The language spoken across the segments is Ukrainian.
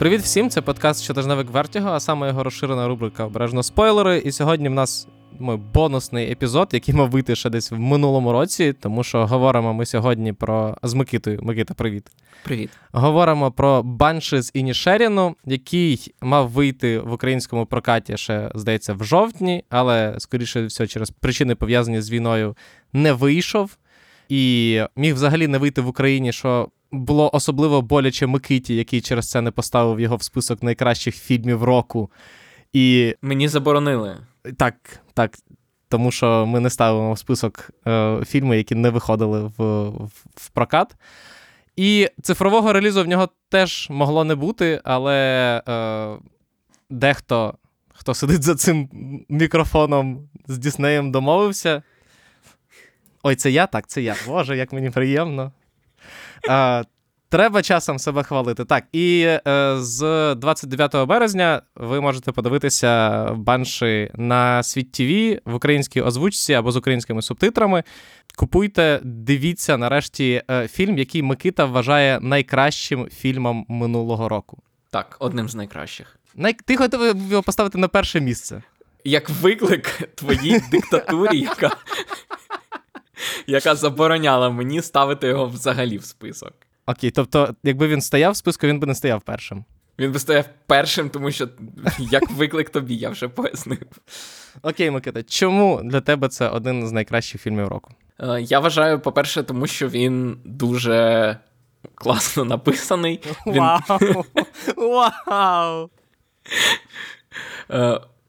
Привіт всім! Це подкаст щотижневик Вертіго, а саме його розширена рубрика Обережно спойлери. І сьогодні в нас мой бонусний епізод, який мав вийти ще десь в минулому році, тому що говоримо ми сьогодні про з Микитою. Микита, привіт. Привіт. Говоримо про банши з Інішеріну, який мав вийти в українському прокаті ще, здається, в жовтні, але, скоріше все, через причини пов'язані з війною, не вийшов. І міг взагалі не вийти в Україні, що було особливо боляче Микиті, який через це не поставив його в список найкращих фільмів року. І Мені заборонили. так, так. Тому що ми не ставимо в список е, фільми, які не виходили в, в, в прокат. І цифрового релізу в нього теж могло не бути, але е, дехто, хто сидить за цим мікрофоном з Діснеєм, домовився. Ой, це я? Так, це я. Боже, як мені приємно. Е, Треба часом себе хвалити. Так, і е, з 29 березня ви можете подивитися банші на світ ТВ в українській озвучці або з українськими субтитрами. Купуйте, дивіться нарешті е, фільм, який Микита вважає найкращим фільмом минулого року. Так, одним з найкращих. Най... Ти готовий його поставити на перше місце. Як виклик твоїй диктатурі, яка яка забороняла мені ставити його взагалі в список. Окей, тобто, якби він стояв в списку, він би не стояв першим. Він би стояв першим, тому що як виклик тобі, я вже пояснив. Окей, Микита, чому для тебе це один з найкращих фільмів року? Е, Я вважаю, по-перше, тому що він дуже класно написаний. Вау! Вау!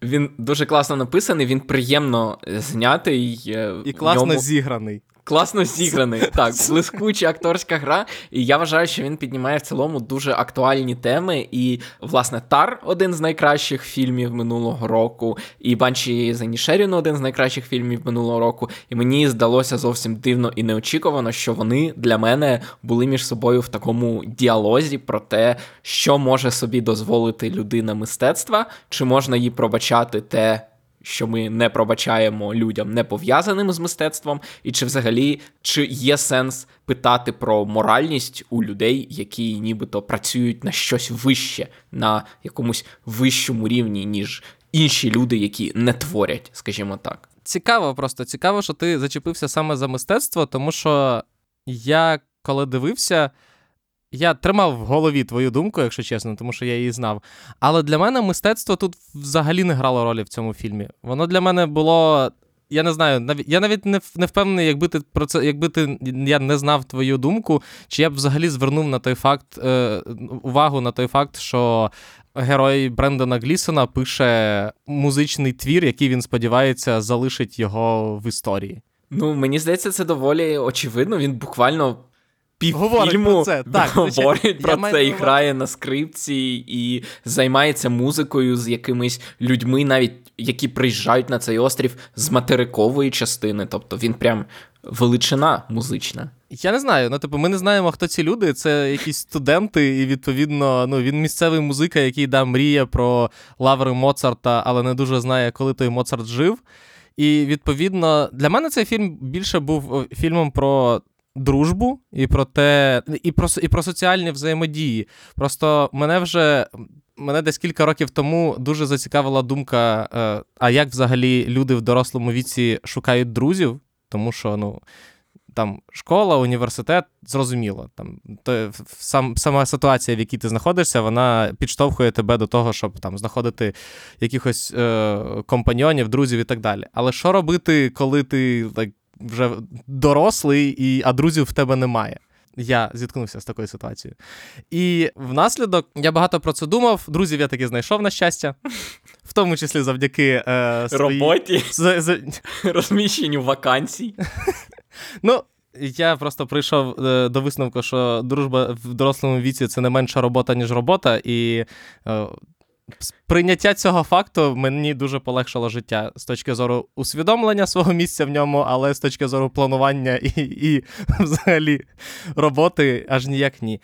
Він дуже класно написаний, він приємно знятий. е, І класно ньому- зіграний. Класно зіграний. Так, блискуча акторська гра. І я вважаю, що він піднімає в цілому дуже актуальні теми. І, власне, Тар один з найкращих фільмів минулого року, і Банші Зайнішеріну один з найкращих фільмів минулого року. І мені здалося зовсім дивно і неочікувано, що вони для мене були між собою в такому діалозі про те, що може собі дозволити людина мистецтва, чи можна їй пробачати те що ми не пробачаємо людям не пов'язаним з мистецтвом, і чи взагалі чи є сенс питати про моральність у людей, які нібито працюють на щось вище, на якомусь вищому рівні, ніж інші люди, які не творять, скажімо так. Цікаво, просто цікаво, що ти зачепився саме за мистецтво, тому що я коли дивився. Я тримав в голові твою думку, якщо чесно, тому що я її знав. Але для мене мистецтво тут взагалі не грало ролі в цьому фільмі. Воно для мене було. Я не знаю, я навіть не не впевнений, якби ти про це, якби ти я не знав твою думку, чи я б взагалі звернув на той факт е, увагу на той факт, що герой Брендона Глісона пише музичний твір, який він сподівається залишить його в історії. Ну, мені здається, це доволі очевидно. Він буквально півфільму про це. Так, говорить про це і грає на скрипці, і займається музикою з якимись людьми, навіть які приїжджають на цей острів з материкової частини. Тобто він прям величина музична. Я не знаю. Ну, типу, ми не знаємо, хто ці люди. Це якісь студенти, і відповідно, ну він місцевий музика, який да, мріє про лаври Моцарта, але не дуже знає, коли той Моцарт жив. І відповідно, для мене цей фільм більше був е, фільмом про дружбу і про те, і про, і про соціальні взаємодії. Просто мене вже. Мене десь кілька років тому дуже зацікавила думка, е, а як взагалі люди в дорослому віці шукають друзів, тому що ну, там школа, університет, зрозуміло. Там, то, сам, сама ситуація, в якій ти знаходишся, вона підштовхує тебе до того, щоб там знаходити якихось е, компаньйонів, друзів і так далі. Але що робити, коли ти like, вже дорослий, і, а друзів в тебе немає? Я зіткнувся з такою ситуацією. І внаслідок я багато про це думав. Друзів я таки знайшов, на щастя, в тому числі завдяки е, своїй... Роботі, За, за... розміщенню вакансій. Ну, я просто прийшов е, до висновку, що дружба в дорослому віці це не менша робота, ніж робота, і е, прийняття цього факту мені дуже полегшило життя з точки зору усвідомлення свого місця в ньому, але з точки зору планування і, і взагалі роботи аж ніяк ні.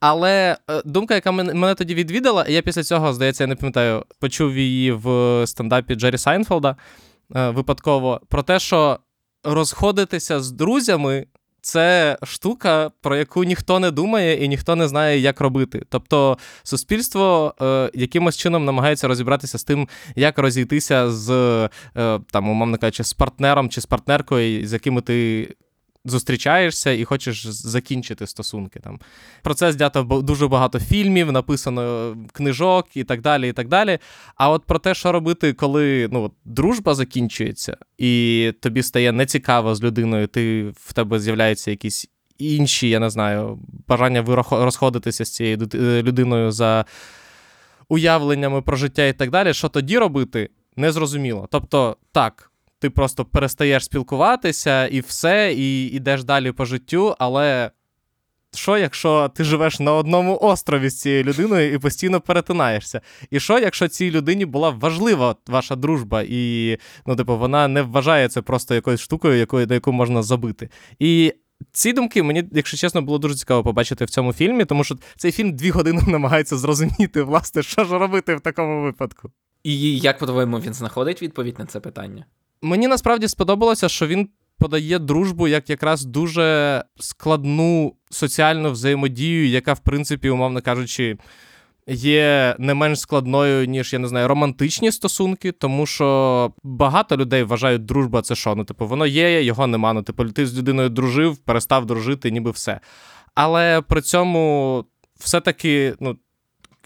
Але е, думка, яка мене, тоді відвідала, я після цього, здається, я не пам'ятаю, почув її в стендапі Джері Сайнфелда е, випадково, про те, що розходитися з друзями це штука, про яку ніхто не думає і ніхто не знає, як робити. Тобто, суспільство е, якимось чином намагається розібратися з тим, як розійтися з е, там, умовно кажучи, з партнером чи з партнеркою, з якими ти зустрічаєшся і хочеш закінчити стосунки. Там. Про це знято дуже багато фільмів, написано книжок і так далі. і так далі. А от про те, що робити, коли ну, дружба закінчується, і тобі стає нецікаво з людиною, ти в тебе з'являються якісь. Інші, я не знаю, бажання розходитися з цією людиною за уявленнями про життя і так далі. Що тоді робити, незрозуміло. Тобто, так, ти просто перестаєш спілкуватися і все, і йдеш далі по життю, але. Що, якщо ти живеш на одному острові з цією людиною і постійно перетинаєшся? І що, якщо цій людині була важлива ваша дружба, і ну, типу, вона не вважає це просто якоюсь штукою, якою, на яку можна забити? І ці думки мені, якщо чесно, було дуже цікаво побачити в цьому фільмі, тому що цей фільм дві години намагається зрозуміти, власне, що ж робити в такому випадку. І як по-твоєму він знаходить відповідь на це питання? Мені насправді сподобалося, що він подає дружбу як якраз дуже складну соціальну взаємодію, яка, в принципі, умовно кажучи, є не менш складною, ніж я не знаю, романтичні стосунки, тому що багато людей вважають, дружба це що? Ну, типу, воно є, його нема. Ну, типу, ти з людиною дружив, перестав дружити, ніби все. Але при цьому все-таки, ну,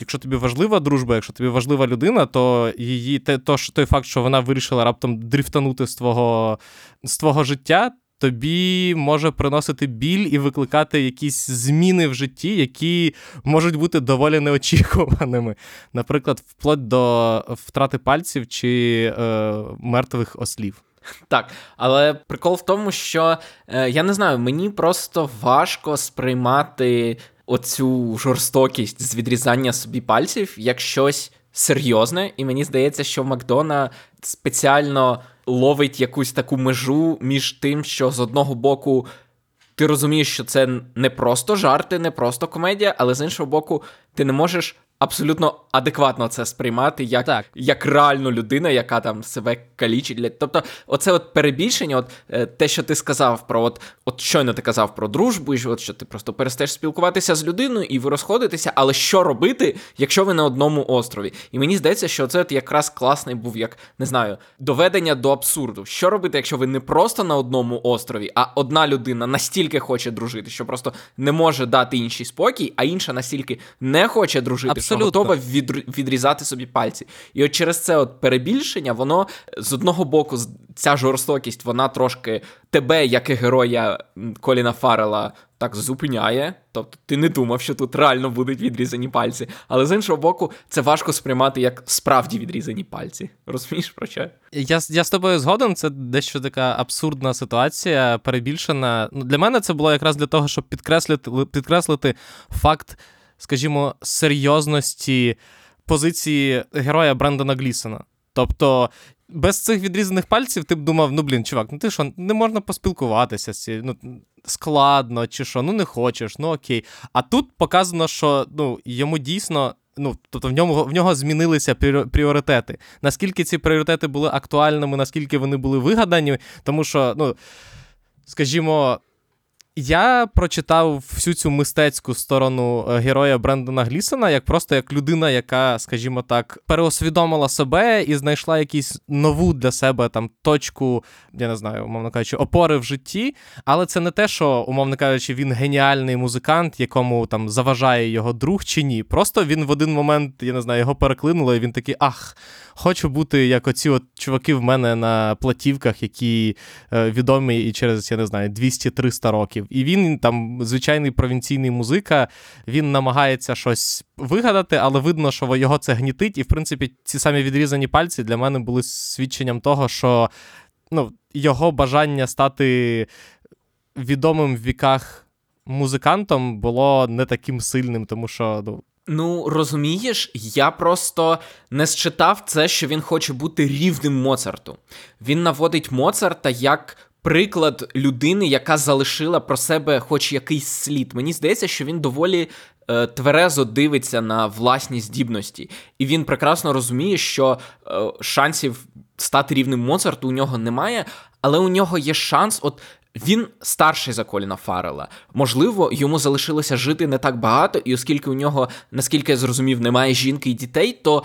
якщо тобі важлива дружба, якщо тобі важлива людина, то її те, то, той факт, що вона вирішила раптом дрифтанути з твого, з твого життя. Тобі може приносити біль і викликати якісь зміни в житті, які можуть бути доволі неочікуваними. Наприклад, вплоть до втрати пальців чи е, мертвих ослів. Так, але прикол в тому, що е, я не знаю, мені просто важко сприймати оцю жорстокість з відрізання собі пальців як щось серйозне, і мені здається, що Макдона спеціально ловить якусь таку межу між тим, що з одного боку. Ти розумієш, що це не просто жарти, не просто комедія, але з іншого боку, ти не можеш абсолютно адекватно це сприймати як так. як реальну людину, яка там себе калічить. Тобто, оце от перебільшення, от е, те, що ти сказав про от, от щойно ти казав про дружбу, і от що ти просто перестаєш спілкуватися з людиною і ви розходитеся, але що робити, якщо ви на одному острові? І мені здається, що це от якраз класний був, як не знаю, доведення до абсурду. Що робити, якщо ви не просто на одному острові, а одна людина настільки хоче дружити, що просто не може дати інший спокій, а інша настільки не хоче дружити. Абсолютно. готова від, відрізати собі пальці. І от через це от перебільшення, воно з одного боку, ця жорстокість, вона трошки тебе, як і героя Коліна Фарела, так зупиняє. Тобто ти не думав, що тут реально будуть відрізані пальці. Але з іншого боку, це важко сприймати як справді відрізані пальці. Розумієш про що? Я я з тобою згоден, це дещо така абсурдна ситуація, перебільшена. Ну, Для мене це було якраз для того, щоб підкреслити, підкреслити факт скажімо, серйозності позиції героя Брендона Глісона. Тобто. Без цих відрізаних пальців ти б думав, ну блін, чувак, ну ти що, не можна поспілкуватися з цією, ну складно, чи що, ну не хочеш, ну окей. А тут показано, що ну, йому дійсно, ну, тобто в ньому в нього змінилися пріоритети. Наскільки ці пріоритети були актуальними, наскільки вони були вигадані, тому що, ну, скажімо, я прочитав всю цю мистецьку сторону е, героя Брендона Глісона як просто як людина, яка, скажімо так, переосвідомила себе і знайшла якусь нову для себе там точку, я не знаю, умовно кажучи, опори в житті. Але це не те, що, умовно кажучи, він геніальний музикант, якому там заважає його друг чи ні. Просто він в один момент, я не знаю, його переклинуло, і він такий ах хочу бути як оці от чуваки в мене на платівках, які е, відомі і через, я не знаю, 200-300 років. І він там звичайний провінційний музика, він намагається щось вигадати, але видно, що його це гнітить. І, в принципі, ці самі відрізані пальці для мене були свідченням того, що ну, його бажання стати відомим в віках. Музикантом було не таким сильним, тому що ну, Ну, розумієш, я просто не считав це, що він хоче бути рівним Моцарту. Він наводить Моцарта як приклад людини, яка залишила про себе хоч якийсь слід. Мені здається, що він доволі е, тверезо дивиться на власні здібності, і він прекрасно розуміє, що е, шансів стати рівним Моцарту у нього немає, але у нього є шанс от Він старший за Коліна Фаррела. Можливо, йому залишилося жити не так багато, і оскільки у нього, наскільки я зрозумів, немає жінки і дітей, то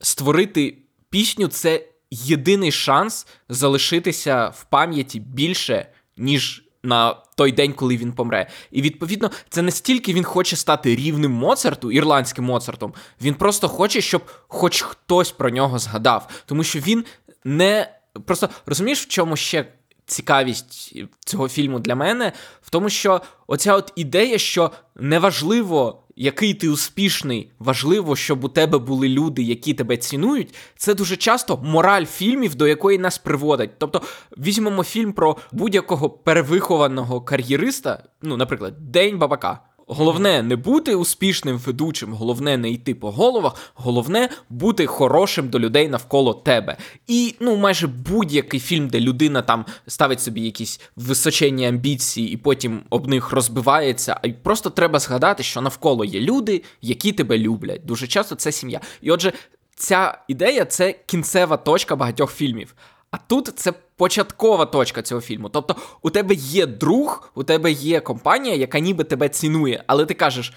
створити пісню це єдиний шанс залишитися в пам'яті більше, ніж на той день, коли він помре. І відповідно, це не стільки він хоче стати рівним Моцарту, ірландським Моцартом. Він просто хоче, щоб хоч хтось про нього згадав, тому що він не просто розумієш, в чому ще. Цікавість цього фільму для мене в тому, що оця от ідея, що неважливо, який ти успішний, важливо, щоб у тебе були люди, які тебе цінують. Це дуже часто мораль фільмів, до якої нас приводить. Тобто, візьмемо фільм про будь-якого перевихованого кар'єриста, ну, наприклад, День Бабака. Головне не бути успішним ведучим, головне не йти по головах, головне бути хорошим до людей навколо тебе. І ну майже будь-який фільм, де людина там ставить собі якісь височенні амбіції і потім об них розбивається. А просто треба згадати, що навколо є люди, які тебе люблять. Дуже часто це сім'я. І отже, ця ідея це кінцева точка багатьох фільмів. А тут це початкова точка цього фільму. Тобто, у тебе є друг, у тебе є компанія, яка ніби тебе цінує, але ти кажеш.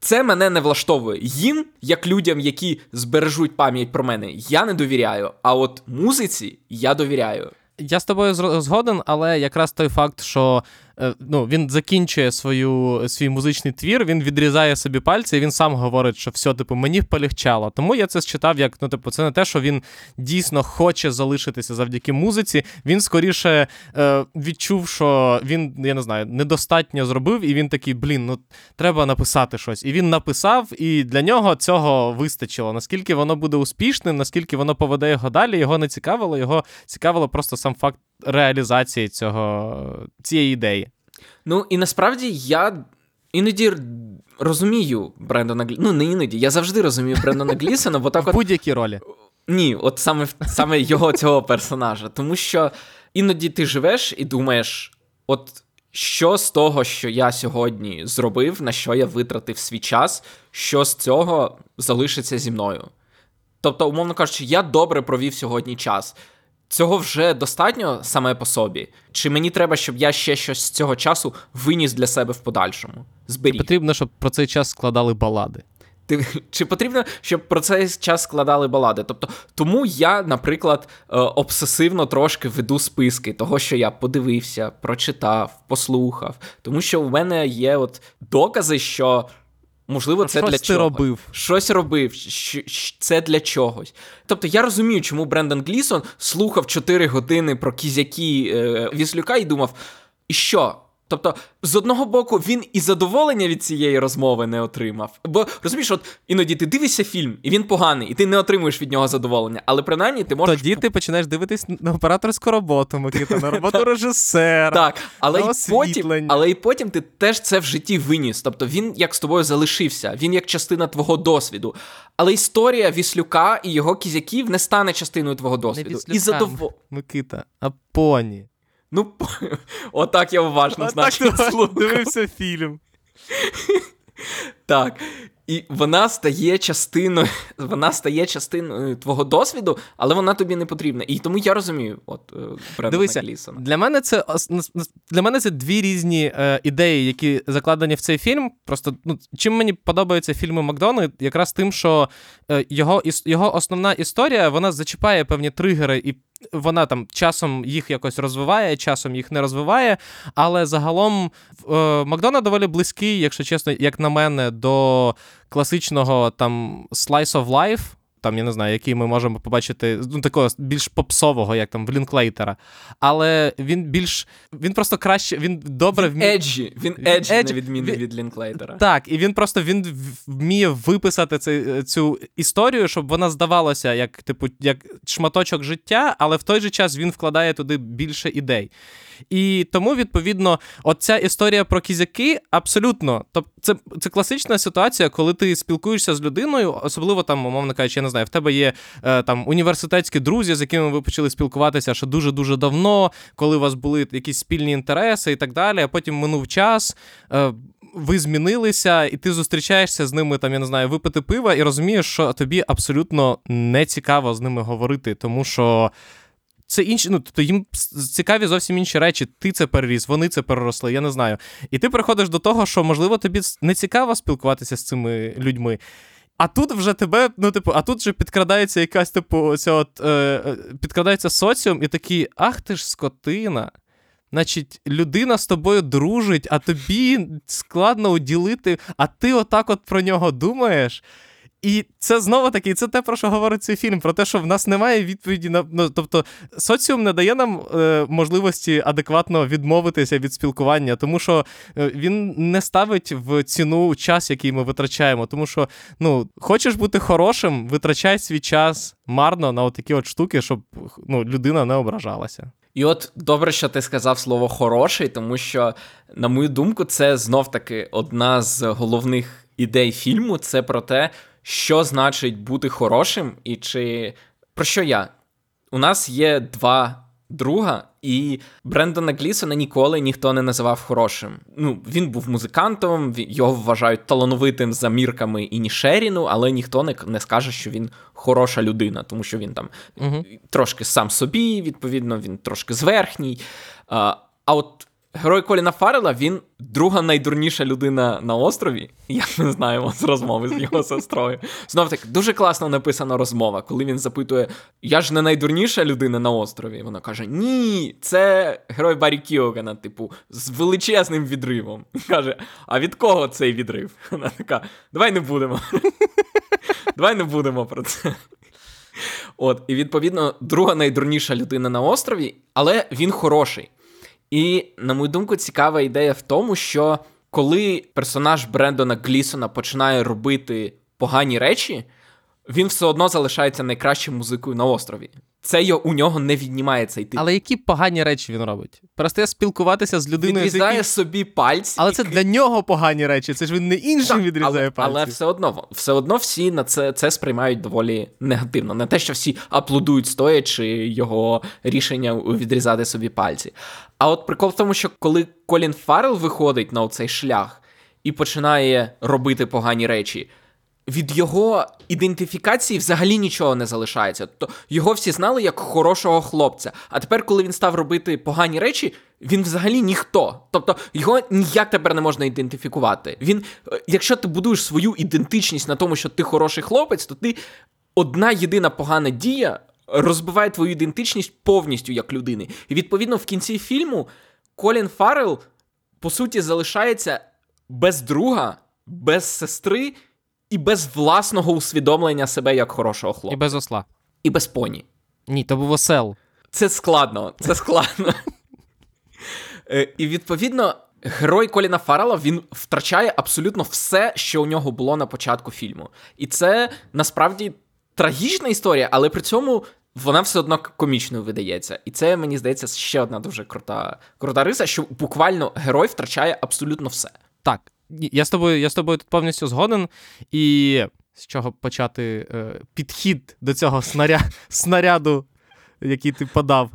Це мене не влаштовує. Їм, як людям, які збережуть пам'ять про мене, я не довіряю. А от музиці я довіряю. Я з тобою згоден, але якраз той факт, що ну, він закінчує свою, свій музичний твір, він відрізає собі пальці, і він сам говорить, що все, типу, мені полегчало. Тому я це считав, як ну, типу, це не те, що він дійсно хоче залишитися завдяки музиці. Він скоріше е, відчув, що він, я не знаю, недостатньо зробив, і він такий, блін, ну треба написати щось. І він написав, і для нього цього вистачило. Наскільки воно буде успішним, наскільки воно поведе його далі, його не цікавило, його цікавило просто сам факт реалізації цього, цієї ідеї. Ну і насправді я іноді розумію Брендона Глі... Ну, не іноді, я завжди розумію Брендона Глісона, бо так от... будь-які ролі. Ні, от саме саме його цього персонажа. Тому що іноді ти живеш і думаєш, от що з того, що я сьогодні зробив, на що я витратив свій час, що з цього залишиться зі мною. Тобто, умовно кажучи, я добре провів сьогодні час. Цього вже достатньо саме по собі. Чи мені треба, щоб я ще щось з цього часу виніс для себе в подальшому? Зберіг. Потрібно, щоб про цей час складали балади. Ти, Чи потрібно, щоб про цей час складали балади? Тобто, тому я, наприклад, е, обсесивно трошки веду списки того, що я подивився, прочитав, послухав. Тому що в мене є от докази, що Можливо, це Щось для ти чого. робив. Щось робив, це для чогось. Тобто я розумію, чому Брендан Глісон слухав 4 години про кізяки е, Віслюка і думав, і що? Тобто, з одного боку, він і задоволення від цієї розмови не отримав. Бо розумієш, от іноді ти дивишся фільм, і він поганий, і ти не отримуєш від нього задоволення. Але принаймні ти можеш. Тоді ти починаєш дивитись на операторську роботу, Микита, на роботу режисера. Так, але і потім, але і потім ти теж це в житті виніс. Тобто він як з тобою залишився, він як частина твого досвіду. Але історія Віслюка і його кізяків не стане частиною твого досвіду. Не і задов... Микита, а поні. Ну, отак я уважно значить, дивився фільм. Так. І вона стає частиною вона стає частиною твого досвіду, але вона тобі не потрібна. І тому я розумію, от е, Дивися, Глісона. Для мене це для мене це дві різні е, ідеї, які закладені в цей фільм. Просто ну, чим мені подобаються фільми Макдони, якраз тим, що е, його його основна історія вона зачіпає певні тригери і вона там часом їх якось розвиває, часом їх не розвиває. Але загалом е, Макдона доволі близький, якщо чесно, як на мене, до класичного там Slice of Life там, я не знаю, який ми можемо побачити, ну, такого більш попсового, як там в Лінклейтера. Але він більш. Він просто краще, він добре вміє. Еджі, він еджі, на відміну від Лінклейтера. Так, і він просто він вміє виписати цей, цю історію, щоб вона здавалася як, типу, як шматочок життя, але в той же час він вкладає туди більше ідей. І тому, відповідно, оця історія про кізяки абсолютно. Тобто, це це класична ситуація, коли ти спілкуєшся з людиною, особливо там, умовно кажучи, я не знаю, в тебе є е, там університетські друзі, з якими ви почали спілкуватися ще дуже-дуже давно, коли у вас були якісь спільні інтереси і так далі. А потім минув час. Е, ви змінилися, і ти зустрічаєшся з ними, там, я не знаю, випити пива, і розумієш, що тобі абсолютно не цікаво з ними говорити, тому що це інші, ну тобто їм цікаві зовсім інші речі. Ти це переріс, вони це переросли, я не знаю. І ти приходиш до того, що можливо тобі не цікаво спілкуватися з цими людьми. А тут вже тебе, ну, типу, а тут вже підкрадається якась, типу, оця от, е, підкрадається соціум, і такий, ах ти ж скотина. Значить, людина з тобою дружить, а тобі складно уділити, а ти отак от про нього думаєш. І це знову таки, це те, про що говорить цей фільм, про те, що в нас немає відповіді на. Ну, Тобто, соціум не дає нам е, можливості адекватно відмовитися від спілкування, тому що е, він не ставить в ціну час, який ми витрачаємо. Тому що, ну, хочеш бути хорошим, витрачай свій час марно на такі от штуки, щоб ну, людина не ображалася. І от добре, що ти сказав слово хороший, тому що, на мою думку, це знов таки одна з головних ідей фільму. Це про те, що значить бути хорошим, і чи про що я? У нас є два друга, і Брендона Глісона ніколи ніхто не називав хорошим. Ну, він був музикантом, його вважають талановитим за мірками і Нішеріну, але ніхто не не скаже, що він хороша людина, тому що він там uh трошки сам собі, відповідно, він трошки зверхній. А, а от Герой Коліна Фаррела, він друга найдурніша людина на острові, як ми знаємо з розмови з його сестрою. Знов таки, дуже класно написана розмова, коли він запитує: Я ж не найдурніша людина на острові. Вона каже: Ні, це герой Барі Кіогана, типу, з величезним відривом. Каже: А від кого цей відрив? Вона така: Давай не будемо. Давай не будемо про це. От, і відповідно, друга найдурніша людина на острові, але він хороший. І, на мою думку, цікава ідея в тому, що коли персонаж Брендона Глісона починає робити погані речі, він все одно залишається найкращим музикою на острові. Це його, у нього не віднімає цей тип. Але які погані речі він робить? Перестає спілкуватися з людиною. Відрізає який... собі пальці. Але це для нього погані речі. Це ж він не іншим так, відрізає але, пальці. Але все одно все одно всі на це це сприймають доволі негативно. Не те, що всі аплодують стоячи його рішення відрізати собі пальці. А от прикол в тому, що коли Колін Фаррелл виходить на цей шлях і починає робити погані речі від його ідентифікації взагалі нічого не залишається. Тобто його всі знали як хорошого хлопця. А тепер, коли він став робити погані речі, він взагалі ніхто. Тобто його ніяк тепер не можна ідентифікувати. Він, е, якщо ти будуєш свою ідентичність на тому, що ти хороший хлопець, то ти одна єдина погана дія розбиває твою ідентичність повністю як людини. І відповідно в кінці фільму Колін Фаррелл, по суті, залишається без друга, без сестри і без власного усвідомлення себе як хорошого хлопця. І без осла. І без поні. Ні, то був осел. Це складно. Це складно. Е, і відповідно. Герой Коліна Фаррелла, він втрачає абсолютно все, що у нього було на початку фільму. І це насправді трагічна історія, але при цьому вона все одно комічною видається. І це, мені здається, ще одна дуже крута крута риса, що буквально герой втрачає абсолютно все. Так, я з тобою я з тобою тут повністю згоден. І з чого почати е, підхід до цього снаря... снаряду, який ти подав.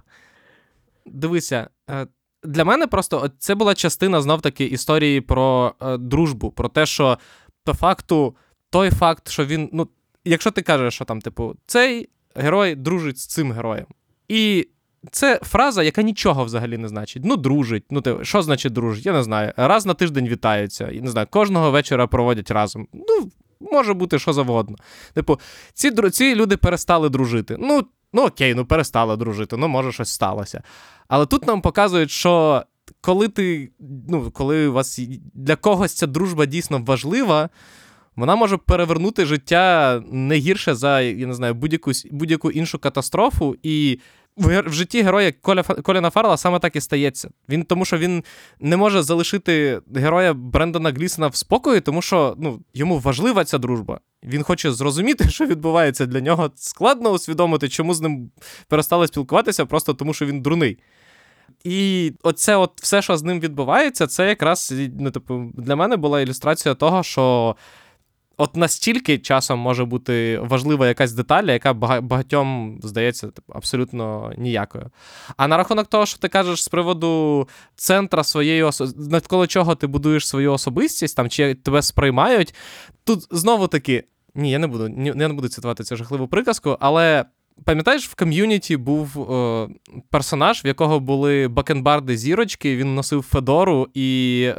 Дивися, е, для мене просто це була частина знов-таки історії про е, дружбу, про те, що по факту, той факт, що він. ну, Якщо ти кажеш, що там, типу, цей герой дружить з цим героєм. І це фраза, яка нічого взагалі не значить. Ну, дружить. Ну, ти, що значить дружить? Я не знаю. Раз на тиждень вітаються. І не знаю, кожного вечора проводять разом. Ну, може бути що завгодно. Типу, ці ці люди перестали дружити. Ну, ну окей, ну перестали дружити, ну, може, щось сталося. Але тут нам показують, що коли ти, ну, коли у вас для когось ця дружба дійсно важлива. Вона може перевернути життя не гірше за я не знаю, будь-яку будь-яку іншу катастрофу, і в, в житті героя Коля, Коліна Фарла саме так і стається. Він тому, що він не може залишити героя Брендона Глісона в спокої, тому що ну, йому важлива ця дружба. Він хоче зрозуміти, що відбувається для нього. Складно усвідомити, чому з ним перестали спілкуватися, просто тому що він дурний. І оце от все, що з ним відбувається, це якраз ну, типу, для мене була ілюстрація того, що От настільки часом може бути важлива якась деталь, яка багатьом здається типу, абсолютно ніякою. А на рахунок того, що ти кажеш з приводу центра своєї осо... навколо чого ти будуєш свою особистість, там чи тебе сприймають, тут знову таки ні, я не буду не буду цитувати цю жахливу приказку, але Пам'ятаєш, в ком'юніті був е, персонаж, в якого були бакенбарди зірочки, він носив Федору, і е,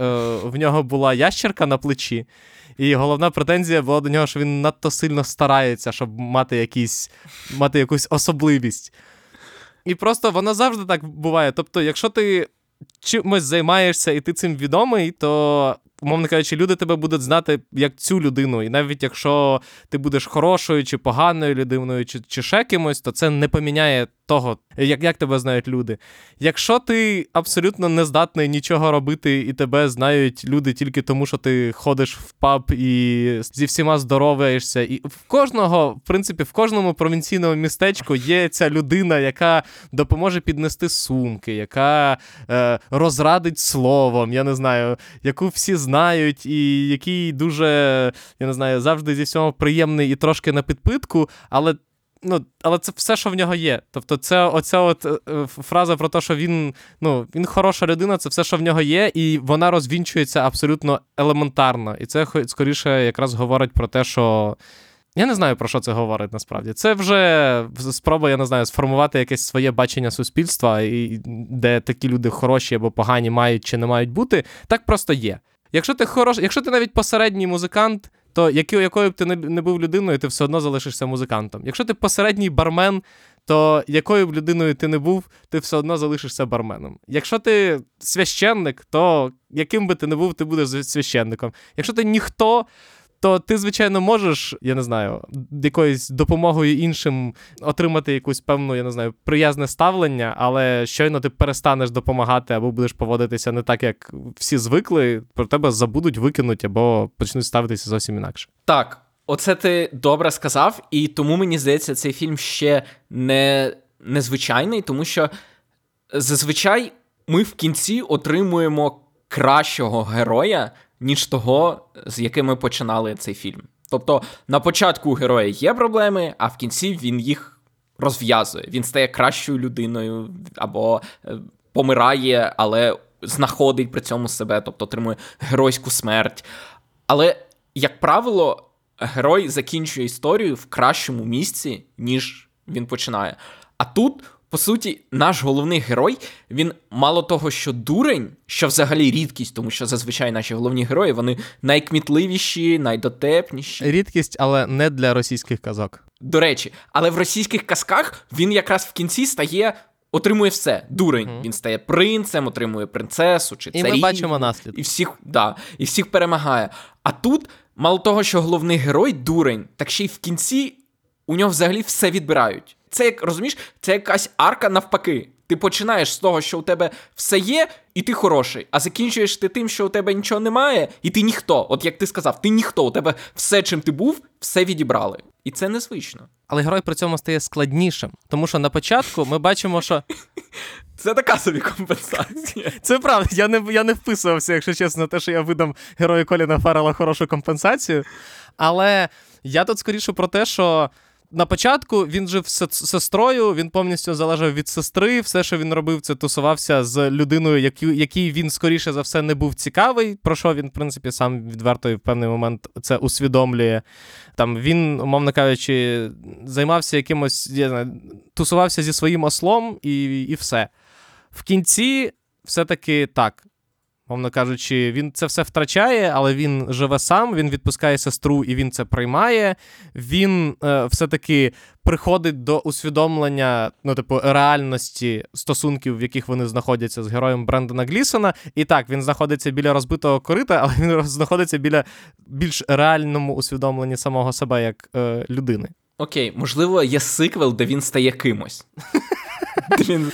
в нього була ящерка на плечі. І головна претензія була до нього, що він надто сильно старається, щоб мати якісь, мати якусь особливість. І просто воно завжди так буває. Тобто, якщо ти чимось займаєшся і ти цим відомий, то умовно кажучи, люди тебе будуть знати як цю людину. І навіть якщо ти будеш хорошою чи поганою людиною, чи чи ще кимось, то це не поміняє того, як як тебе знають люди. Якщо ти абсолютно не здатний нічого робити, і тебе знають люди тільки тому, що ти ходиш в паб і зі всіма здороваєшся, і в кожного, в принципі, в кожному провінційному містечку є ця людина, яка допоможе піднести сумки, яка е, розрадить словом, я не знаю, яку всі знають, і який дуже, я не знаю, завжди зі всього приємний і трошки на підпитку, але ну, але це все, що в нього є. Тобто, це оця от е, е, фраза про те, що він ну, він хороша людина, це все, що в нього є, і вона розвінчується абсолютно елементарно. І це скоріше якраз говорить про те, що. Я не знаю, про що це говорить насправді. Це вже спроба, я не знаю, сформувати якесь своє бачення суспільства, і де такі люди хороші або погані мають чи не мають бути. Так просто є. Якщо ти хорош, якщо ти навіть посередній музикант, то якою, якою б ти не був людиною, ти все одно залишишся музикантом. Якщо ти посередній бармен, то якою б людиною ти не був, ти все одно залишишся барменом. Якщо ти священник, то яким би ти не був, ти будеш священником. Якщо ти ніхто, то ти, звичайно, можеш, я не знаю, якоюсь допомогою іншим отримати якусь певну, я не знаю, приязне ставлення, але щойно ти перестанеш допомагати або будеш поводитися не так, як всі звикли, про тебе забудуть, викинуть або почнуть ставитися зовсім інакше. Так, оце ти добре сказав, і тому мені здається, цей фільм ще не незвичайний, тому що зазвичай ми в кінці отримуємо кращого героя ніж того, з яким ми починали цей фільм. Тобто на початку у героя є проблеми, а в кінці він їх розв'язує. Він стає кращою людиною або е, помирає, але знаходить при цьому себе, тобто отримує геройську смерть. Але, як правило, герой закінчує історію в кращому місці, ніж він починає. А тут по суті, наш головний герой, він мало того, що дурень, що взагалі рідкість, тому що зазвичай наші головні герої вони найкмітливіші, найдотепніші. Рідкість, але не для російських казок. До речі, але в російських казках він якраз в кінці стає. Отримує все, дурень. Mm. Він стає принцем, отримує принцесу чи царів. І ми бачимо наслідки. І всіх да, і всіх перемагає. А тут, мало того, що головний герой дурень, так ще й в кінці у нього взагалі все відбирають. Це як розумієш, це якась арка навпаки. Ти починаєш з того, що у тебе все є, і ти хороший. А закінчуєш ти тим, що у тебе нічого немає, і ти ніхто. От як ти сказав, ти ніхто. У тебе все, чим ти був, все відібрали. І це незвично. Але герой при цьому стає складнішим. Тому що на початку ми бачимо, що. Це така собі компенсація. Це правда. Я не я не вписувався, якщо чесно, те, що я видам герою Коліна Фаррела хорошу компенсацію. Але я тут скоріше про те, що на початку він жив з сестрою, він повністю залежав від сестри. Все, що він робив, це тусувався з людиною, якій, він скоріше за все не був цікавий. Про що він, в принципі, сам відверто і в певний момент це усвідомлює. Там він, умовно кажучи, займався якимось, я знаю, тусувався зі своїм ослом і, і все. В кінці, все-таки так. Мовно кажучи, він це все втрачає, але він живе сам, він відпускає сестру і він це приймає. Він е, все-таки приходить до усвідомлення, ну, типу, реальності стосунків, в яких вони знаходяться з героєм Брендона Глісона. І так, він знаходиться біля розбитого корита, але він знаходиться біля більш реальному усвідомленні самого себе як е, людини. Окей, можливо, є сиквел, де він стає кимось. Він,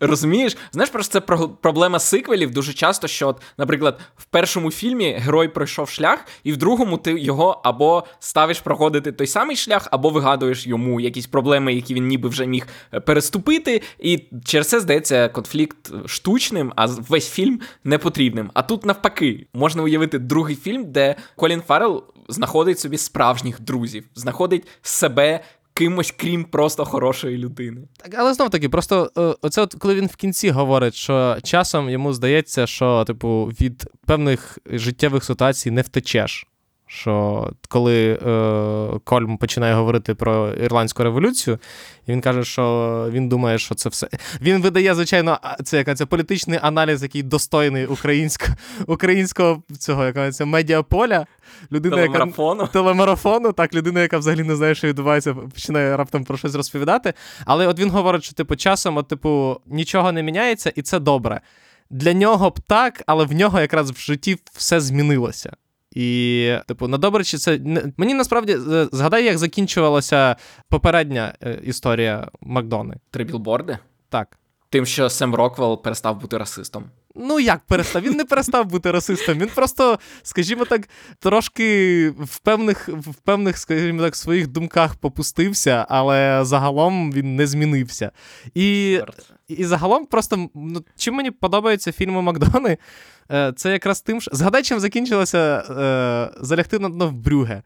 Розумієш? Знаєш, просто це проблема сиквелів дуже часто, що, от, наприклад, в першому фільмі герой пройшов шлях, і в другому ти його або ставиш проходити той самий шлях, або вигадуєш йому якісь проблеми, які він ніби вже міг е, переступити. І через це здається конфлікт штучним, а весь фільм непотрібним. А тут навпаки, можна уявити другий фільм, де Колін Фаррелл знаходить собі справжніх друзів, знаходить себе кимось, крім просто хорошої людини. Так, але знов таки, просто е, оце, от коли він в кінці говорить, що часом йому здається, що, типу, від певних життєвих ситуацій не втечеш. Що коли е, Кольм починає говорити про ірландську революцію, і він каже, що він думає, що це все. Він видає, звичайно, це яка це політичний аналіз, який достойний українсько, українського цього яка це медіаполя. Людина, телемарафону. Яка, телемарафону, так, людина, яка взагалі не знає, що відбувається, починає раптом про щось розповідати. Але от він говорить, що типу часом, от, типу, нічого не міняється, і це добре. Для нього б так, але в нього якраз в житті все змінилося. І, типу, на добре, чи це мені насправді згадай, як закінчувалася попередня е, історія Макдони. Три білборди? Так. Тим, що Сем Роквелл перестав бути расистом. Ну, як перестав? Він не перестав бути расистом. Він просто, скажімо так, трошки в певних, в певних, скажімо так, своїх думках попустився, але загалом він не змінився. І і загалом, просто ну, чим мені подобаються фільми Макдони, е, це якраз тим, що згадай, чим закінчилося е, залягти на дно в Брюге.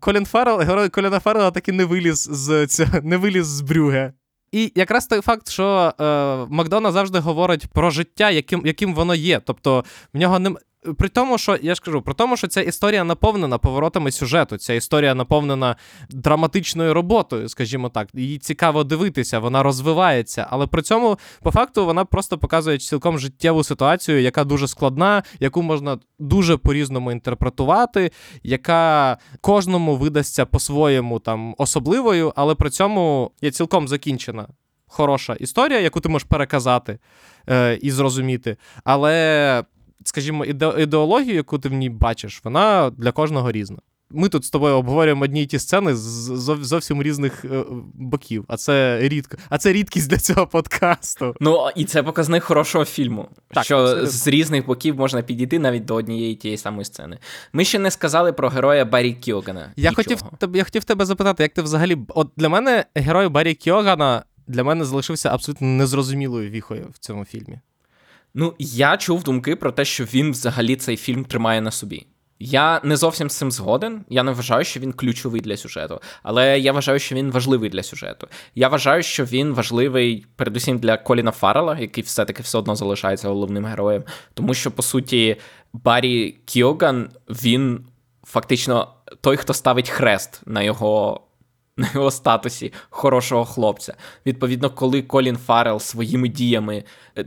Колін Фаррел, герой Коліна Фаррела таки не виліз з цього, не виліз з Брюге. І якраз той факт, що е, Макдона завжди говорить про життя, яким яким воно є. Тобто в нього не при тому, що я ж кажу, при тому, що ця історія наповнена поворотами сюжету, ця історія наповнена драматичною роботою, скажімо так. Її цікаво дивитися, вона розвивається, але при цьому, по факту, вона просто показує цілком життєву ситуацію, яка дуже складна, яку можна дуже по-різному інтерпретувати, яка кожному видасться по-своєму там особливою, але при цьому є цілком закінчена. Хороша історія, яку ти можеш переказати е, і зрозуміти. Але скажімо, ідеологію, яку ти в ній бачиш, вона для кожного різна. Ми тут з тобою обговорюємо одні й ті сцени з зовсім різних е, боків, а це рідко. А це рідкість для цього подкасту. Ну і це показник хорошого фільму. Так, що абсолютно. з різних боків можна підійти навіть до однієї тієї самої сцени. Ми ще не сказали про героя Баррі Кіогана. Я хотів я хотів тебе запитати, як ти взагалі. От для мене герой Баррі Кіогана для мене залишився абсолютно незрозумілою віхою в цьому фільмі. Ну, я чув думки про те, що він взагалі цей фільм тримає на собі. Я не зовсім з цим згоден. Я не вважаю, що він ключовий для сюжету, але я вважаю, що він важливий для сюжету. Я вважаю, що він важливий передусім для Коліна Фаррела, який все-таки все одно залишається головним героєм. Тому що, по суті, Баррі Кіоган, він фактично той, хто ставить хрест на його. На його статусі хорошого хлопця. Відповідно, коли Колін Фаррел своїми діями. Е,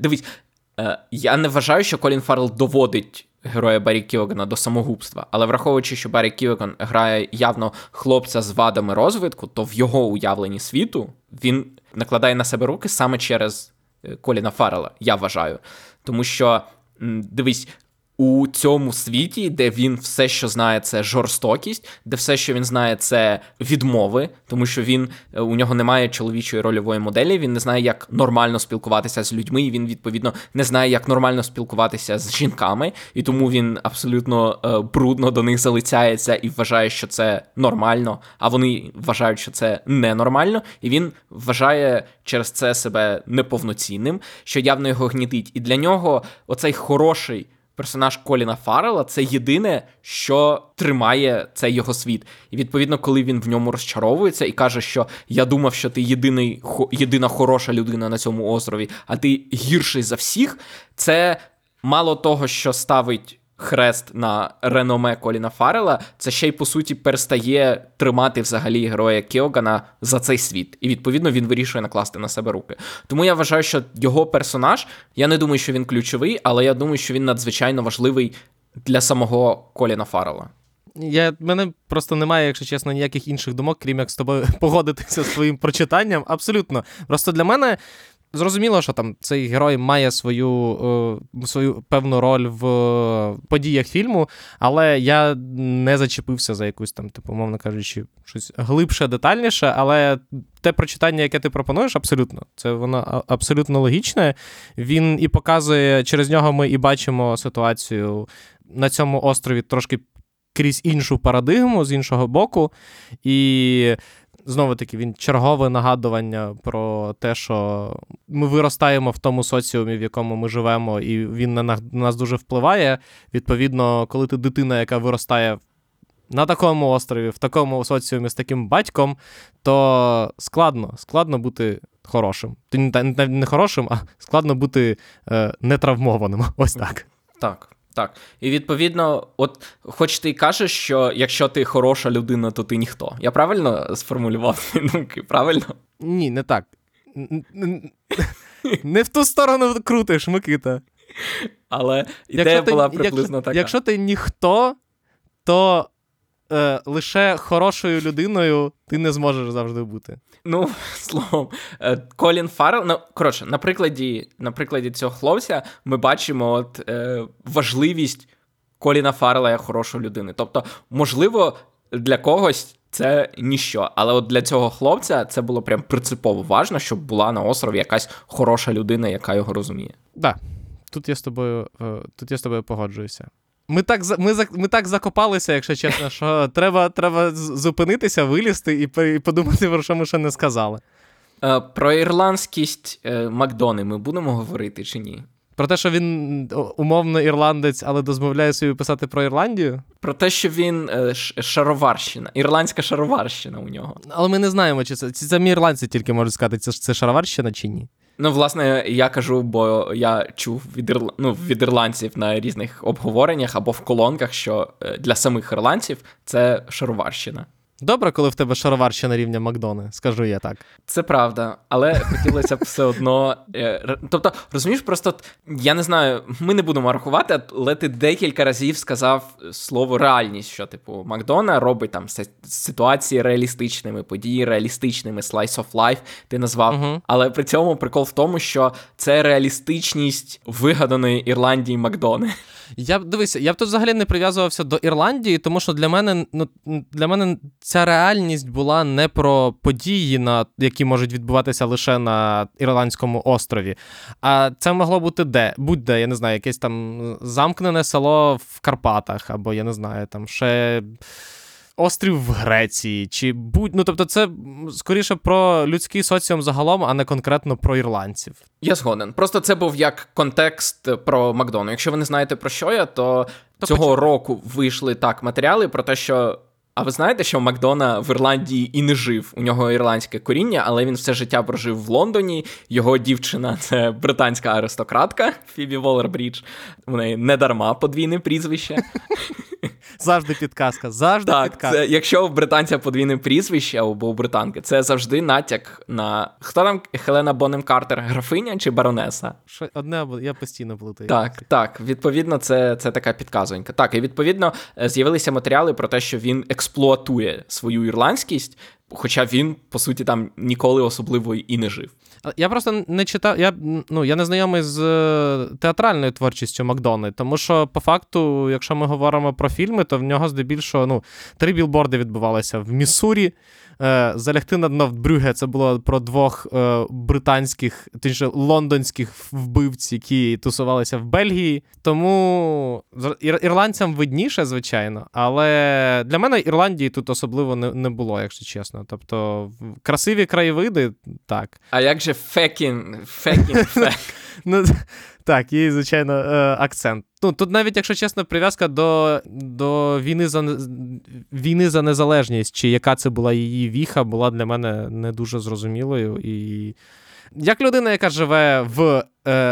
я не вважаю, що Колін Фаррелл доводить героя Баррі Кілогана до самогубства, але враховуючи, що Баррі Кілоган грає явно хлопця з вадами розвитку, то в його уявленні світу він накладає на себе руки саме через е, Коліна Фаррелла, я вважаю. Тому що, дивись, у цьому світі, де він все, що знає, це жорстокість, де все, що він знає, це відмови, тому що він е, у нього немає чоловічої рольової моделі. Він не знає, як нормально спілкуватися з людьми. і Він відповідно не знає, як нормально спілкуватися з жінками, і тому він абсолютно е, брудно до них залицяється і вважає, що це нормально. А вони вважають, що це ненормально, і він вважає через це себе неповноцінним, що явно його гнітить. І для нього оцей хороший персонаж Коліна Фаррела це єдине, що тримає цей його світ. І відповідно, коли він в ньому розчаровується і каже, що я думав, що ти єдиний єдина хороша людина на цьому острові, а ти гірший за всіх, це мало того, що ставить хрест на реноме Коліна Фаррела, це ще й по суті перестає тримати взагалі героя Кіогана за цей світ. І відповідно він вирішує накласти на себе руки. Тому я вважаю, що його персонаж, я не думаю, що він ключовий, але я думаю, що він надзвичайно важливий для самого Коліна Фаррела. Я мене просто немає, якщо чесно, ніяких інших думок, крім як з тобою погодитися з своїм прочитанням. Абсолютно. Просто для мене Зрозуміло, що там цей герой має свою е, свою певну роль в подіях фільму, але я не зачепився за якусь там, типу, мовно кажучи, щось глибше, детальніше. Але те прочитання, яке ти пропонуєш, абсолютно, це воно абсолютно логічне. Він і показує, через нього ми і бачимо ситуацію на цьому острові трошки крізь іншу парадигму з іншого боку. І знову таки він чергове нагадування про те, що ми виростаємо в тому соціумі, в якому ми живемо, і він на нас дуже впливає. Відповідно, коли ти дитина, яка виростає на такому острові, в такому соціумі з таким батьком, то складно, складно бути хорошим. Ти не, хорошим, а складно бути е, нетравмованим. Ось так. Так. Так. І відповідно, от хоч ти й кажеш, що якщо ти хороша людина, то ти ніхто. Я правильно сформулював думки? Правильно? Ні, не так. Не в ту сторону крутиш, Микита. Але ідея якщо була приблизно якщо, така. Якщо ти ніхто, то е, лише хорошою людиною ти не зможеш завжди бути. Ну, словом, е, Колін Фаррелл, ну, коротше, на прикладі на прикладі цього хлопця ми бачимо от, е, важливість Коліна Фаррелла як хорошої людини. Тобто, можливо, для когось. Це ніщо, але от для цього хлопця це було прям принципово важно, щоб була на острові якась хороша людина, яка його розуміє. Так, да. тут я з тобою е, тут я з тобою погоджуюся. Ми так ми, ми так закопалися, якщо чесно, що треба треба зупинитися, вилізти і і подумати, про що ми ще не сказали. Е, про ірландськість е, Макдони ми будемо говорити чи ні? Про те, що він умовно ірландець, але дозволяє собі писати про Ірландію? Про те, що він е, шароварщина, ірландська шароварщина у нього. Але ми не знаємо, чи це самі ірландці тільки можуть сказати, це це шароварщина чи ні. Ну, власне, я кажу, бо я чув від ірл... ну, від ірландців на різних обговореннях або в колонках, що е, для самих ірландців це шароварщина. Добре, коли в тебе шароварщина рівня Макдони, скажу я так. Це правда, але хотілося б все одно. Е, тобто, розумієш, просто я не знаю, ми не будемо рахувати, але ти декілька разів сказав слово реальність, що, типу, Макдона робить там ситуації реалістичними, події реалістичними, slice of life ти назвав. Угу. Але при цьому прикол в тому, що це реалістичність вигаданої Ірландії Макдони. Я дивися, я б тут взагалі не прив'язувався до Ірландії, тому що для мене ну, для мене ця реальність була не про події, на які можуть відбуватися лише на Ірландському острові. А це могло бути де? Будь-де, я не знаю, якесь там замкнене село в Карпатах, або я не знаю, там ще острів в Греції, чи будь ну тобто, це скоріше про людський соціум загалом, а не конкретно про ірландців. Я згоден. Просто це був як контекст про Макдону. Якщо ви не знаєте про що я, то, то цього почему? року вийшли так матеріали про те, що. А ви знаєте, що Макдона в Ірландії і не жив? У нього ірландське коріння, але він все життя прожив в Лондоні. Його дівчина це британська аристократка Фібі Воллер-Брідж. У неї не дарма подвійне прізвище. Завжди підказка. Завжди так, підказка. Це, Якщо у британця подвійне прізвище або у британки, це завжди натяк на хто там Хелена Бонем Картер, графиня чи баронеса? Що одне я постійно плутаю. Так, так. Відповідно, це це така підказонька. Так, і відповідно е, з'явилися матеріали про те, що він експлуатує свою ірландськість, хоча він, по суті, там ніколи особливо і не жив. Я просто не читав, я ну, я не знайомий з е, театральною творчістю Макдони, тому що, по факту, якщо ми говоримо про фільми, то в нього здебільшого ну, три білборди відбувалися. В Міссурі, залягти на дно в Брюге це було про двох е, британських, точніше, лондонських вбивць, які тусувалися в Бельгії. Тому ір- ірландцям видніше, звичайно, але для мене Ірландії тут особливо не було, якщо чесно. Тобто, красиві краєвиди, так. А як же фекін, фекін, фек? Ну, так, є, звичайно, е, акцент. Ну, Тут навіть, якщо чесно, прив'язка до до війни за війни за незалежність, чи яка це була її віха, була для мене не дуже зрозумілою. І як людина, яка живе в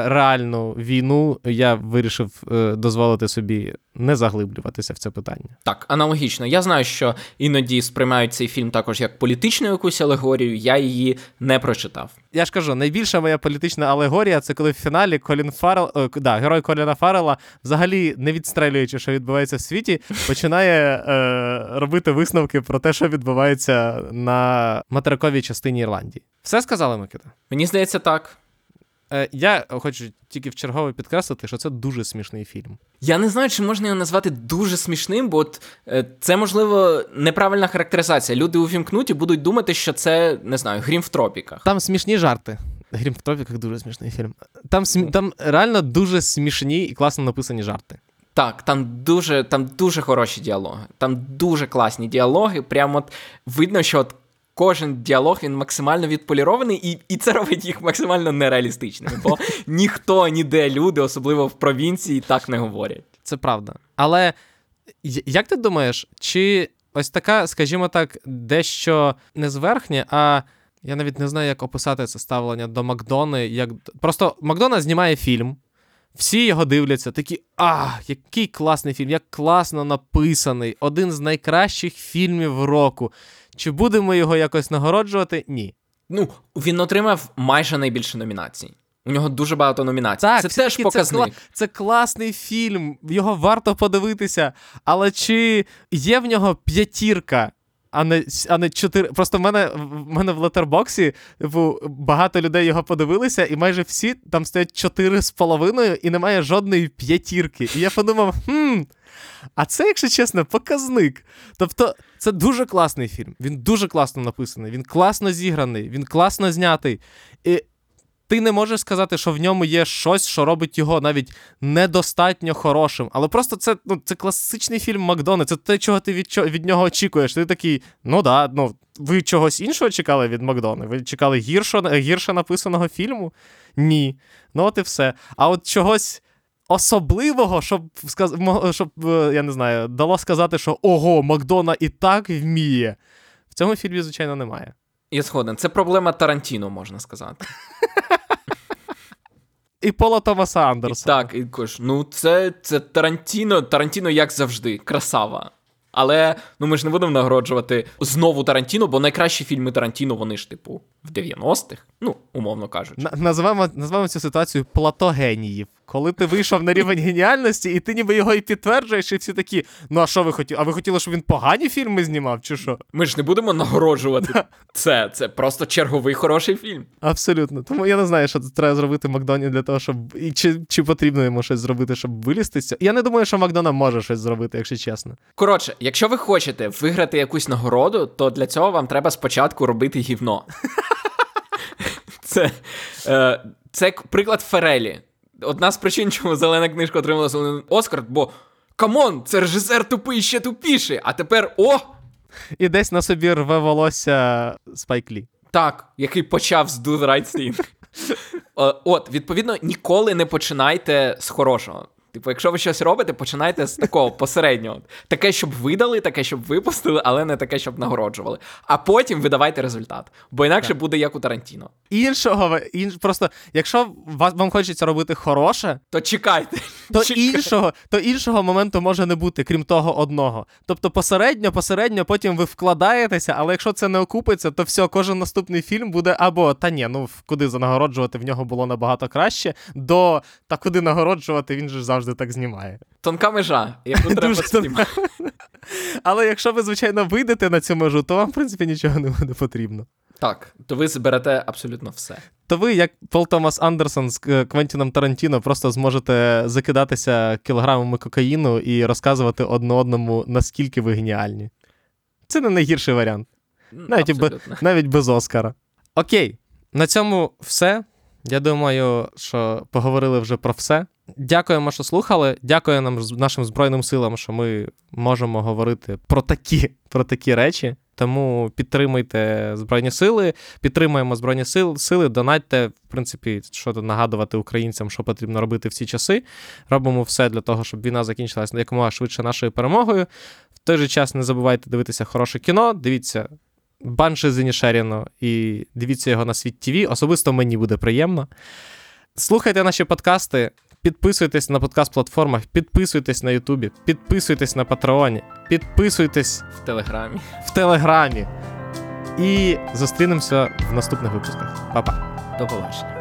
реальну війну, я вирішив е, дозволити собі не заглиблюватися в це питання. Так, аналогічно. Я знаю, що іноді сприймають цей фільм також як політичну якусь алегорію. Я її не прочитав. Я ж кажу, найбільша моя політична алегорія це коли в фіналі Колін Фаррел, о, да, герой Коліна Фаррела, взагалі не відстрелюючи, що відбувається в світі, починає е, робити висновки про те, що відбувається на материковій частині Ірландії. Все сказали, Микита? Мені здається, так. Е, Я хочу тільки в чергове підкреслити, що це дуже смішний фільм. Я не знаю, чи можна його назвати дуже смішним, бо от, е, це, можливо, неправильна характеризація. Люди увімкнуть і будуть думати, що це не знаю, грім в тропіках. Там смішні жарти. Грім в тропіках дуже смішний фільм. Там смі... там реально дуже смішні і класно написані жарти. Так, там дуже там дуже хороші діалоги. Там дуже класні діалоги. Прямо от видно, що от кожен діалог він максимально відполірований, і і це робить їх максимально нереалістичними. Бо ніхто ніде люди, особливо в провінції, так не говорять. Це правда. Але як ти думаєш, чи ось така, скажімо так, дещо не зверхня, а. Я навіть не знаю, як описати це ставлення до Макдони. Як... Просто Макдона знімає фільм. Всі його дивляться, такі, а, який класний фільм, як класно написаний, один з найкращих фільмів року. Чи будемо його якось нагороджувати? Ні. Ну, він отримав майже найбільше номінацій. У нього дуже багато номінацій. Так, це теж показник. Це, це класний фільм, його варто подивитися. Але чи є в нього п'ятірка, а не, а не чотири. Просто в мене, в мене в летербоксі типу, багато людей його подивилися, і майже всі там стоять чотири з половиною, і немає жодної п'ятірки. І я подумав, хм. А це, якщо чесно, показник. Тобто, це дуже класний фільм. Він дуже класно написаний, він класно зіграний, він класно знятий. І ти не можеш сказати, що в ньому є щось, що робить його навіть недостатньо хорошим. Але просто це ну, це класичний фільм Макдона, це те, чого ти від, від нього очікуєш. Ти такий, ну да, ну ви чогось іншого чекали від Макдона? Ви чекали гіршо, гірше написаного фільму? Ні. Ну от і все. А от чогось. Особливого, щоб сказ... щоб е, я не знаю, дало сказати, що ого, Макдона і так вміє. В цьому фільмі, звичайно, немає. Я згоден. Це проблема Тарантіно, можна сказати. І Пола Томаса І так, і кож, ну це, це Тарантіно, Тарантіно, як завжди, красава. Але ну ми ж не будемо нагороджувати знову Тарантіно, бо найкращі фільми Тарантіно, вони ж, типу, в 90-х, ну, умовно кажучи. На- Називаємо, називаємо цю ситуацію плато геніїв. Коли ти вийшов на рівень геніальності, і ти ніби його і підтверджуєш, і всі такі: ну а що ви хотіли? А ви хотіли, щоб він погані фільми знімав, чи що? Ми ж не будемо нагороджувати це. Це просто черговий хороший фільм. Абсолютно. Тому я не знаю, що треба зробити Макдоні для того, щоб. І чи, чи потрібно йому щось зробити, щоб вилізти з цього. Я не думаю, що Макдона може щось зробити, якщо чесно. Коротше, якщо ви хочете виграти якусь нагороду, то для цього вам треба спочатку робити гівно. Це, е, це приклад Фарреллі. Одна з причин, чому зелена книжка отримала зелений Оскар, бо come on, це режисер тупий ще тупіший, а тепер о! І десь на собі рве волосся Спайк Лі. Так, який почав з Do the Right Thing. От, відповідно, ніколи не починайте з хорошого. Типу, якщо ви щось робите, починайте з такого посереднього. Таке, щоб видали, таке, щоб випустили, але не таке, щоб нагороджували. А потім видавайте результат. Бо інакше буде як у Тарантіно. Іншого ви- інш... просто, якщо вас вам хочеться робити хороше, То чекайте. то Чекайте. іншого, то іншого моменту може не бути, крім того одного. Тобто посередньо, посередньо, потім ви вкладаєтеся, але якщо це не окупиться, то все, кожен наступний фільм буде або та ні, ну куди занагороджувати в нього було набагато краще, до та куди нагороджувати, він же ж завжди так знімає. Тонка межа, яку треба спіймати. Але якщо ви, звичайно, вийдете на цю межу, то вам, в принципі, нічого не буде потрібно. Так, то ви зберете абсолютно все. То ви, як Пол Томас Андерсон з е, Квентіном Тарантіно, просто зможете закидатися кілограмами кокаїну і розказувати одне одному, наскільки ви геніальні. Це не найгірший варіант, навіть, Абсолютно. навіть без Оскара. Окей, на цьому все. Я думаю, що поговорили вже про все. Дякуємо, що слухали. Дякую нам нашим Збройним силам, що ми можемо говорити про такі, про такі речі. Тому підтримуйте Збройні Сили, підтримуємо Збройні Сили, сили, донатьте, в принципі, що нагадувати українцям, що потрібно робити в ці часи. Робимо все для того, щоб війна закінчилася якомога швидше нашою перемогою. В той же час не забувайте дивитися хороше кіно, дивіться Банши Зенішеріно і дивіться його на світ ТВ. Особисто мені буде приємно. Слухайте наші подкасти, підписуйтесь на подкаст-платформах, підписуйтесь на Ютубі, підписуйтесь на Патреоні, підписуйтесь В Телеграмі. в Телеграмі. І зустрінемося в наступних випусках. Па-па. До побачення.